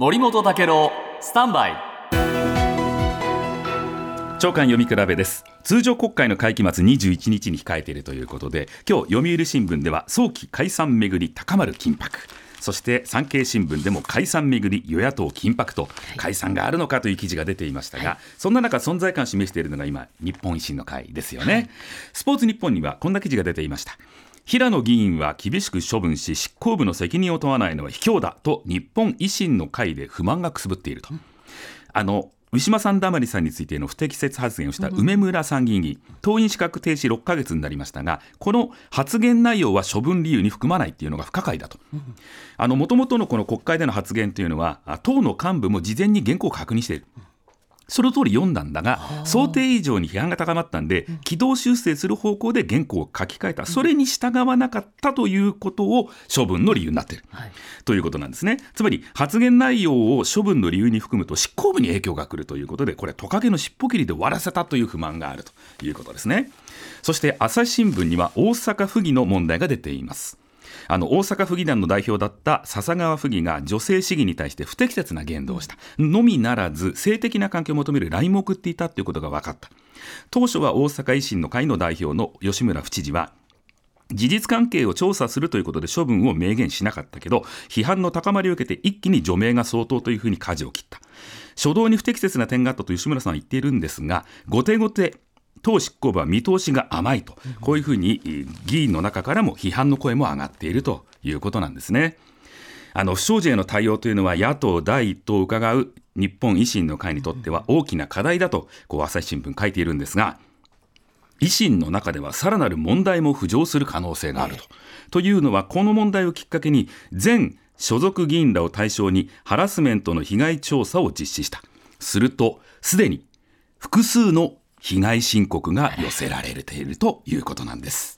森本武郎スタンバイ。長官読み比べです。通常国会の会期末21日に控えているということで今日読売新聞では早期解散めぐり高まる緊迫。そして産経新聞でも解散めぐり与野党緊迫と解散があるのかという記事が出ていましたが、はい、そんな中存在感を示しているのが今日本維新の会ですよね、はい、スポーツ日本にはこんな記事が出ていました平野議員は厳しく処分し執行部の責任を問わないのは卑怯だと日本維新の会で不満がくすぶっていると。あのウィシュマさんだまりさんについての不適切発言をした梅村参議院議員、党員資格停止6ヶ月になりましたが、この発言内容は処分理由に含まないというのが不可解だと。もともとのこの国会での発言というのは、党の幹部も事前に原稿を確認している。その通り読んだんだが、想定以上に批判が高まったんで、軌道修正する方向で原稿を書き換えた、それに従わなかったということを処分の理由になっている、はい、ということなんですね。つまり、発言内容を処分の理由に含むと、執行部に影響が来るということで、これ、トカゲの尻尾切りで終わらせたという不満があるということですね。そして、朝日新聞には大阪府議の問題が出ています。あの大阪府議団の代表だった笹川府議が女性市議に対して不適切な言動をした。のみならず性的な関係を求める LINE も送っていたということが分かった。当初は大阪維新の会の代表の吉村府知事は事実関係を調査するということで処分を明言しなかったけど批判の高まりを受けて一気に除名が相当というふうに舵を切った。初動に不適切な点があったと吉村さんは言っているんですが後手後手党執行部は見通しが甘いと、こういうふうに議員の中からも批判の声も上がっているということなんですね。あの不祥事への対応というのは野党第一党を伺う日本維新の会にとっては大きな課題だとこう朝日新聞書いているんですが維新の中ではさらなる問題も浮上する可能性があると。というのはこの問題をきっかけに全所属議員らを対象にハラスメントの被害調査を実施した。するとすでに複数の被害申告が寄せられているということなんです。